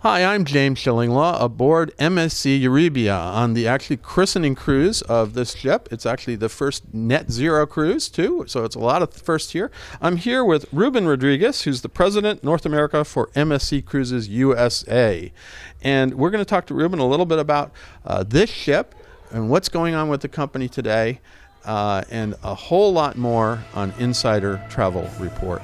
Hi, I'm James Shillinglaw aboard MSC Euribia on the actually christening cruise of this ship. It's actually the first net zero cruise, too, so it's a lot of first here. I'm here with Ruben Rodriguez, who's the president, North America for MSC Cruises USA. And we're going to talk to Ruben a little bit about uh, this ship and what's going on with the company today, uh, and a whole lot more on Insider Travel Report.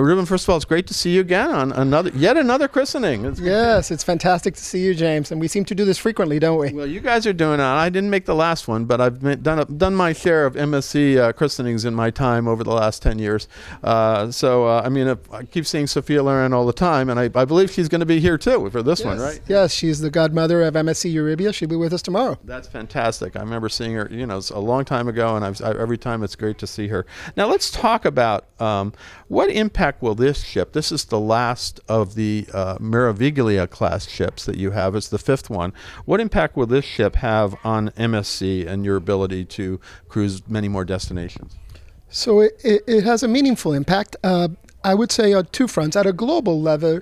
Now, Ruben, first of all, it's great to see you again on another, yet another christening. It's yes, it's fantastic to see you, James, and we seem to do this frequently, don't we? Well, you guys are doing it. I didn't make the last one, but I've done done my share of MSC uh, christenings in my time over the last ten years. Uh, so, uh, I mean, I keep seeing Sophia Loren all the time, and I, I believe she's going to be here too for this yes. one, right? Yes, she's the godmother of MSC Euribia. She'll be with us tomorrow. That's fantastic. I remember seeing her, you know, a long time ago, and I've, I, every time it's great to see her. Now, let's talk about um, what impact will this ship. This is the last of the uh, Meraviglia class ships that you have. It's the fifth one. What impact will this ship have on MSC and your ability to cruise many more destinations? So it, it, it has a meaningful impact. Uh, I would say on two fronts. At a global level,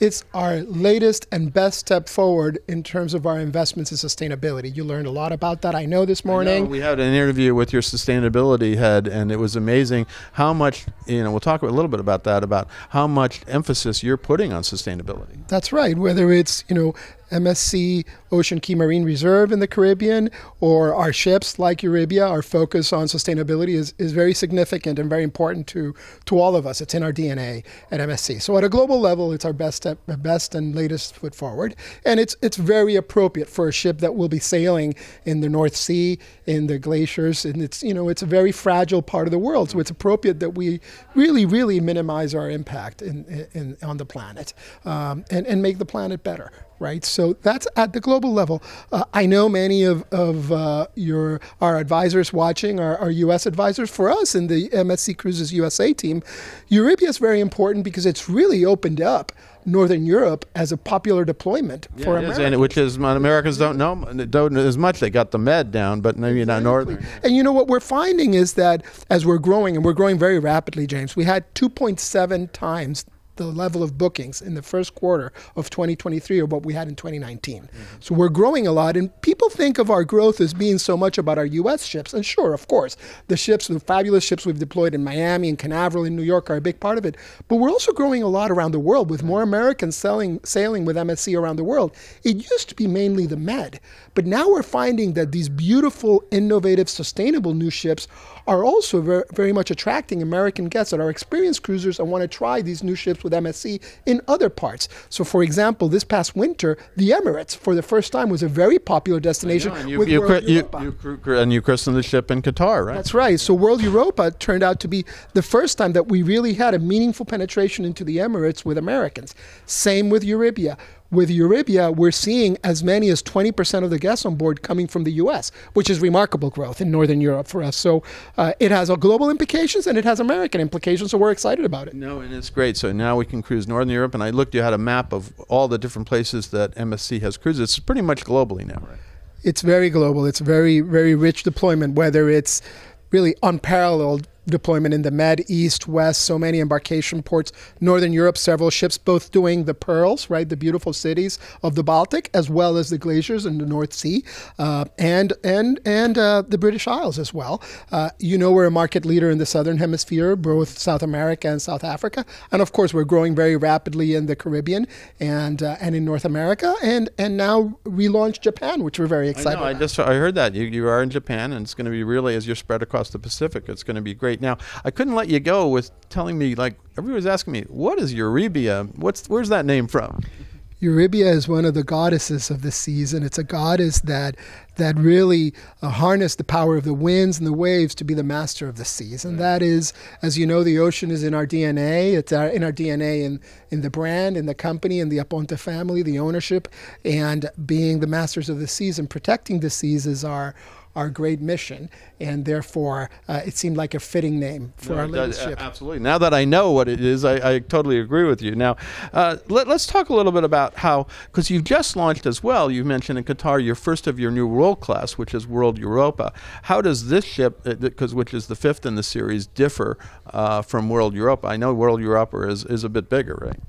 it's our latest and best step forward in terms of our investments in sustainability. You learned a lot about that, I know, this morning. Know. We had an interview with your sustainability head, and it was amazing how much, you know, we'll talk a little bit about that, about how much emphasis you're putting on sustainability. That's right. Whether it's, you know, MSC Ocean Cay Marine Reserve in the Caribbean or our ships like Euribia, our focus on sustainability is, is very significant and very important to, to all of us. It's in our DNA at MSC. So at a global level, it's our best best and latest foot forward. And it's, it's very appropriate for a ship that will be sailing in the North Sea, in the glaciers. And it's, you know, it's a very fragile part of the world. So it's appropriate that we really, really minimize our impact in, in, on the planet um, and, and make the planet better right? So that's at the global level. Uh, I know many of, of uh, your our advisors watching are, are U.S. advisors. For us in the MSC Cruises USA team, Euribia is very important because it's really opened up Northern Europe as a popular deployment yeah, for Americans. and which is Americans don't know don't as much. They got the Med down, but maybe exactly. not Northern. And you know what we're finding is that as we're growing, and we're growing very rapidly, James, we had 2.7 times the level of bookings in the first quarter of 2023 or what we had in 2019. Mm-hmm. So we're growing a lot, and people think of our growth as being so much about our U.S. ships. And sure, of course, the ships, the fabulous ships we've deployed in Miami and Canaveral in New York are a big part of it. But we're also growing a lot around the world with more Americans selling, sailing with MSC around the world. It used to be mainly the Med, but now we're finding that these beautiful, innovative, sustainable new ships are also very, very much attracting American guests that are experienced cruisers and want to try these new ships with MSC in other parts. So, for example, this past winter, the Emirates, for the first time, was a very popular destination. And you, you, World you, you, and you christened the ship in Qatar, right? That's right. So, World Europa turned out to be the first time that we really had a meaningful penetration into the Emirates with Americans. Same with Euribia with Euribia, we're seeing as many as 20% of the guests on board coming from the US, which is remarkable growth in Northern Europe for us. So uh, it has a global implications and it has American implications, so we're excited about it. No, and it's great. So now we can cruise Northern Europe, and I looked, you had a map of all the different places that MSC has cruised. It's pretty much globally now, right? It's very global. It's very, very rich deployment, whether it's really unparalleled deployment in the Med, East, West, so many embarkation ports. Northern Europe, several ships both doing the pearls, right, the beautiful cities of the Baltic, as well as the glaciers in the North Sea, uh, and and and uh, the British Isles as well. Uh, you know, we're a market leader in the Southern Hemisphere, both South America and South Africa, and of course, we're growing very rapidly in the Caribbean and uh, and in North America, and and now relaunched Japan, which we're very excited. I know. About. I just I heard that you you are in Japan, and it's going to be really as you're spread across the Pacific, it's going to be great. Now, I couldn't let you go with telling me like everybody's asking me, what is Eurybia? What's where's that name from? Eurybia is one of the goddesses of the season. It's a goddess that that really uh, harness the power of the winds and the waves to be the master of the seas. And that is, as you know, the ocean is in our DNA. It's our, in our DNA in, in the brand, in the company, in the Aponte family, the ownership, and being the masters of the seas and protecting the seas is our our great mission, and therefore uh, it seemed like a fitting name for No, our does, leadership. Absolutely. Now that I know what it is, I, I totally agree with you. Now, uh, let, us talk a little bit about how, because you've just launched as well, you mentioned in Qatar your first of your new world class, which is World Europa. How does this ship, because which is the fifth in the series, differ uh, from World Europa? I know World Europa is, is a bit bigger, right?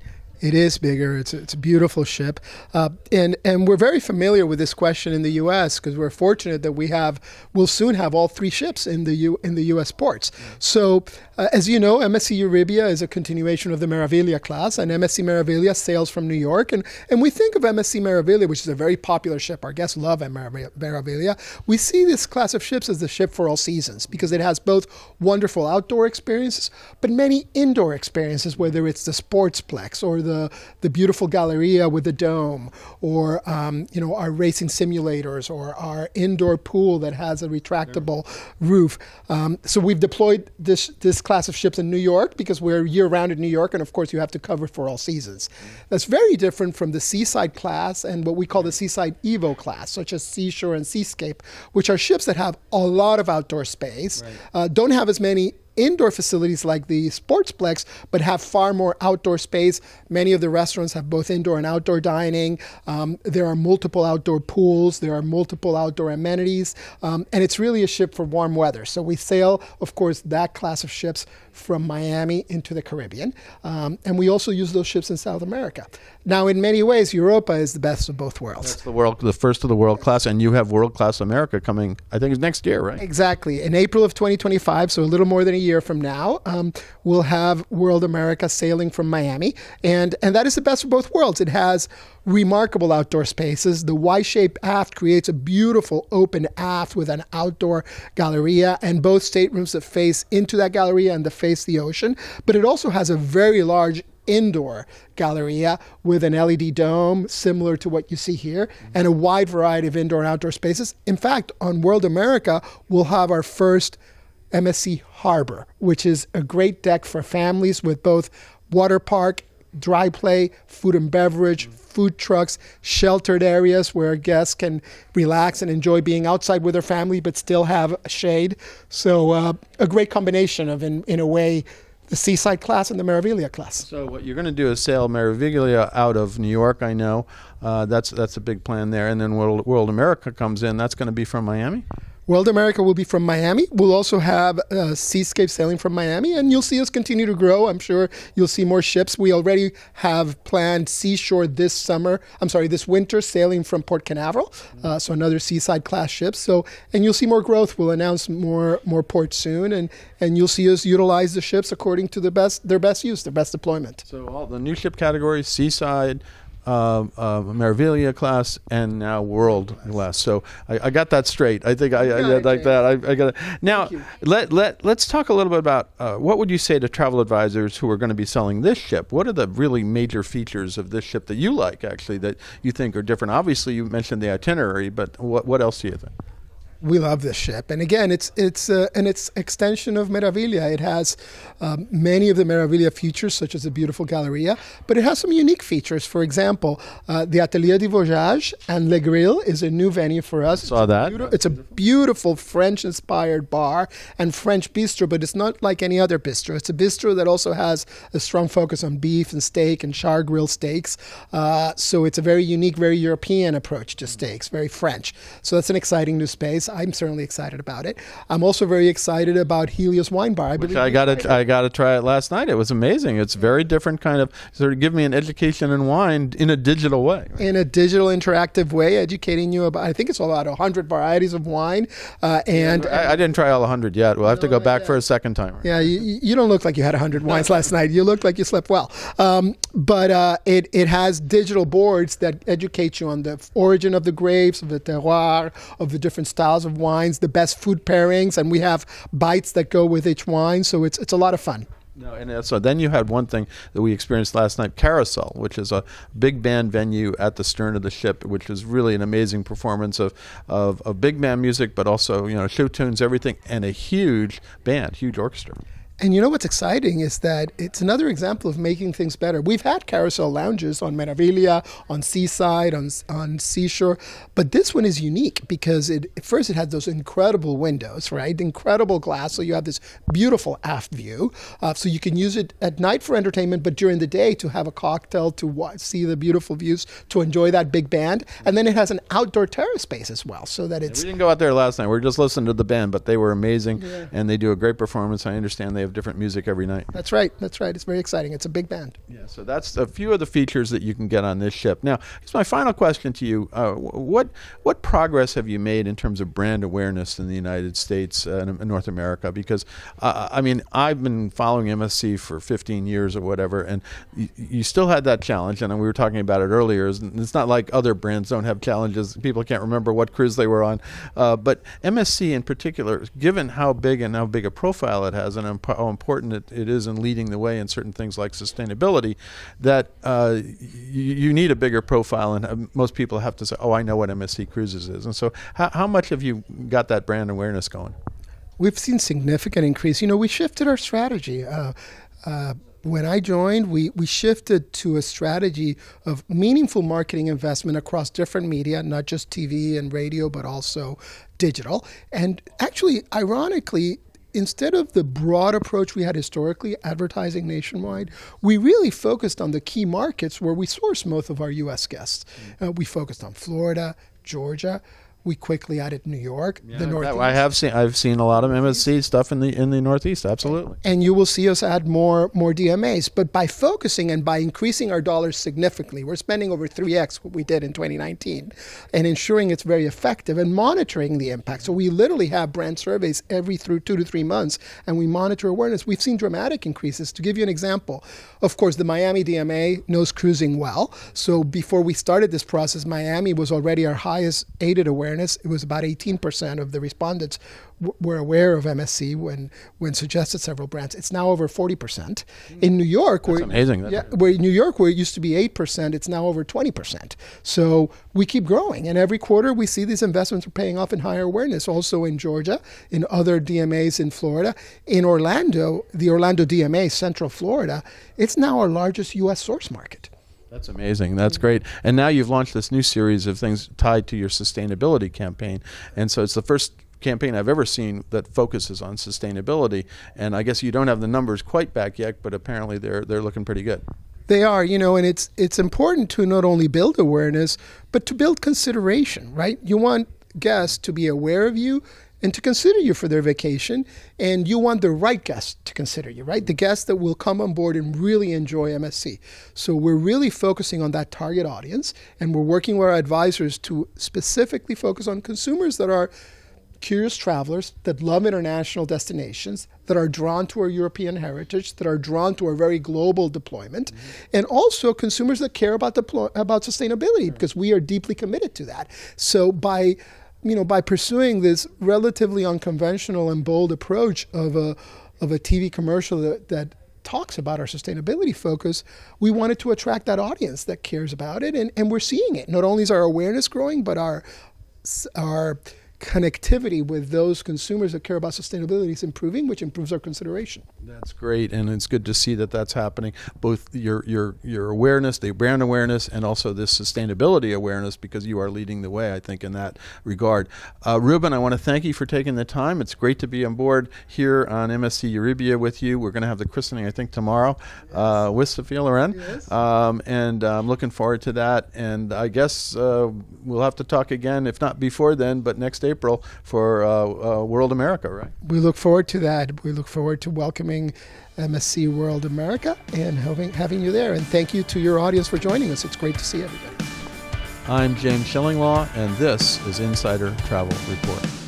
It is bigger. It's a, it's a beautiful ship, uh, and and we're very familiar with this question in the U.S. because we're fortunate that we have we'll soon have all three ships in the U in the U.S. ports. So, uh, as you know, MSC Euribia is a continuation of the Meraviglia class, and MSC Meraviglia sails from New York, and and we think of MSC Meraviglia, which is a very popular ship. Our guests love Meraviglia. We see this class of ships as the ship for all seasons because it has both wonderful outdoor experiences, but many indoor experiences, whether it's the Sportsplex or the the beautiful Galleria with the dome, or um, you know our racing simulators, or our indoor pool that has a retractable roof. Um, so we've deployed this this class of ships in New York because we're year round in New York, and of course you have to cover for all seasons. That's very different from the Seaside class and what we call the Seaside Evo class, such as Seashore and Seascape, which are ships that have a lot of outdoor space, uh, don't have as many indoor facilities like the Sportsplex, but have far more outdoor space. Many of the restaurants have both indoor and outdoor dining. Um, there are multiple outdoor pools. There are multiple outdoor amenities. Um, and it's really a ship for warm weather. So we sail, of course, that class of ships from Miami into the Caribbean. Um, and we also use those ships in South America. Now, in many ways, Europa is the best of both worlds. The world, the first of the world class, and you have world class America coming. I think it's next year, right? Exactly. In April of 2025, so a little more than a year from now, um, we'll have World America sailing from Miami, and and that is the best of both worlds. It has remarkable outdoor spaces. The Y-shaped aft creates a beautiful open aft with an outdoor galleria and both staterooms that face into that galleria and that face the ocean. But it also has a very large indoor galleria with an LED dome similar to what you see here and a wide variety of indoor and outdoor spaces. In fact, on World America, we'll have our first MSC Harbor, which is a great deck for families with both water park, dry play, food and beverage, food trucks, sheltered areas where guests can relax and enjoy being outside with their family but still have shade. So, uh, a great combination of, in, in a way, the Seaside class and the Meraviglia class. So what you're going to do is sail Meraviglia out of New York. I know uh, that's that's a big plan there, and then World, World America comes in. That's going to be from Miami. World America will be from Miami. We'll also have uh, Seascape sailing from Miami, and you'll see us continue to grow. I'm sure you'll see more ships. We already have planned Seashore this summer. I'm sorry, this winter sailing from Port Canaveral, uh, so another seaside class ship. So, and you'll see more growth. We'll announce more more ports soon, and and you'll see us utilize the ships according to the best their best use, their best deployment. So all the new ship categories: Seaside, uh, uh, class, and now World class. So I, I got that straight. I think I, I got like that. I, I got it. Now let let let's talk a little bit about uh, what would you say to travel advisors who are going to be selling this ship? What are the really major features of this ship that you like actually that you think are different? Obviously, you mentioned the itinerary, but what what else do you think? We love this ship, and again, it's it's uh, and it's extension of Meraviglia. It has um, many of the Meraviglia features, such as the beautiful Galleria, but it has some unique features. For example, uh, the Atelier du Voyage and Le Grill is a new venue for us. Saw that. Beauti- It's a beautiful French-inspired bar and French bistro, but it's not like any other bistro. It's a bistro that also has a strong focus on beef and steak and char grill steaks. Uh, so it's a very unique, very European approach to steaks, very French. So that's an exciting new space. I'm certainly excited about it. I'm also very excited about Helios Wine Bar. I Which I got tried to I got to try it last night. It was amazing. It's very different kind of sort of give me an education in wine in a digital way. in a digital interactive way, educating you about. I think it's about hundred varieties of wine, uh, and I, I didn't try all 100 yet. We'll have to go back yeah. for a second time. Yeah, you, you don't look like you had 100 wines last night. You look like you slept well. Um, but uh, it, it has digital boards that educate you on the origin of the grapes, of the terroir, of the different styles of wines, the best food pairings, and we have bites that go with each wine. So it's, it's a lot of fun. No, and uh, so then you had one thing that we experienced last night, Carousel, which is a big band venue at the stern of the ship, which was really an amazing performance of, of, of big band music, but also you know show tunes, everything, and a huge band, huge orchestra. And you know what's exciting is that it's another example of making things better. We've had carousel lounges on Meraviglia, on Seaside, on on Seashore, but this one is unique because it first it had those incredible windows, right? Incredible glass, so you have this beautiful aft view. Uh, so you can use it at night for entertainment, but during the day to have a cocktail, to wa- see the beautiful views, to enjoy that big band, and then it has an outdoor terrace space as well, so that it's We didn't go out there last night. We were just listening to the band, but they were amazing, and they do a great performance. I understand they have different music every night. that's right, that's right. It's very exciting. It's a big band. Yeah, so that's a few of the features that you can get on this ship. Now, here's my final question to you: uh, what what progress have you made in terms of brand awareness in the United States uh, and in North America? Because uh, I mean, I've been following MSC for 15 years or whatever, and you, you still had that challenge. And we were talking about it earlier. It's not like other brands don't have challenges. People can't remember what cruise they were on, uh, but MSC in particular, given how big and how big a profile it has, and how important it, it is in leading the way in certain things like sustainability, that uh, you, you need a bigger profile, and uh, most people have to say, "Oh, I know what MSC Cruises is." And so, how, how much have you got that brand awareness going? We've seen significant increase. You know, we shifted our strategy. Uh, uh, when I joined, we, we shifted to a strategy of meaningful marketing investment across different media, not just TV and radio, but also digital. And actually, ironically, instead of the broad approach we had historically, advertising nationwide, we really focused on the key markets where we source most of our U.S. guests. Uh, we focused on Florida, Georgia. We quickly added New York, the Northeast. I have seen I've seen a lot of MSC stuff in the in the Northeast. Absolutely. and you will see us add more more DMAs. But by focusing and by increasing our dollars significantly, we're spending over 3x what we did in 2019, and ensuring it's very effective and monitoring the impact. So we literally have brand surveys every through two to three months, and we monitor awareness. We've seen dramatic increases. To give you an example, of course, the Miami DMA knows cruising well. So before we started this process, Miami was already our highest aided awareness. It was about 18% of the respondents w- were aware of MSC when when suggested several brands. It's now over 40%. In New York, where amazing. yeah, where New York where it used to be 8%, it's now over 20%. So we keep growing, and every quarter we see these investments are paying off in higher awareness. Also in Georgia, in other DMAs in Florida, in Orlando, the Orlando DMA, Central Florida, it's now our largest U.S. source market. That's amazing. That's great. And now you've launched this new series of things tied to your sustainability campaign. And so it's the first campaign I've ever seen that focuses on sustainability. And I guess you don't have the numbers quite back yet, but apparently they're they're looking pretty good. They are, you know, and it's it's important to not only build awareness, but to build consideration, right? You want guests to be aware of you and to consider you for their vacation, and you want the right guests to consider you, right? The guests that will come on board and really enjoy MSC. So we're really focusing on that target audience, and we're working with our advisors to specifically focus on consumers that are curious travelers that love international destinations, that are drawn to our European heritage, that are drawn to our very global deployment, mm-hmm. and also consumers that care about deploy- about sustainability because we are deeply committed to that. So by you know by pursuing this relatively unconventional and bold approach of a of a TV commercial that, that talks about our sustainability focus, we wanted to attract that audience that cares about it, and, and we're seeing it. Not only is our awareness growing, but our our connectivity with those consumers that care about sustainability is improving, which improves our consideration. That's great, and it's good to see that that's happening. Both your your your awareness, the brand awareness, and also this sustainability awareness, because you are leading the way, I think, in that regard. Uh, Ruben, I want to thank you for taking the time. It's great to be on board here on MSC Euribia with you. We're going to have the christening, I think, tomorrow uh, with Sophia Loren, Yes. um, and I'm looking forward to that. And I guess uh, we'll have to talk again, if not before then, but next April for uh, uh, World America, right? We look forward to that. We look forward to welcoming MSC World America and having, having you there. And thank you to your audience for joining us. It's great to see everybody. I'm James Shillinglaw, and this is Insider Travel Report.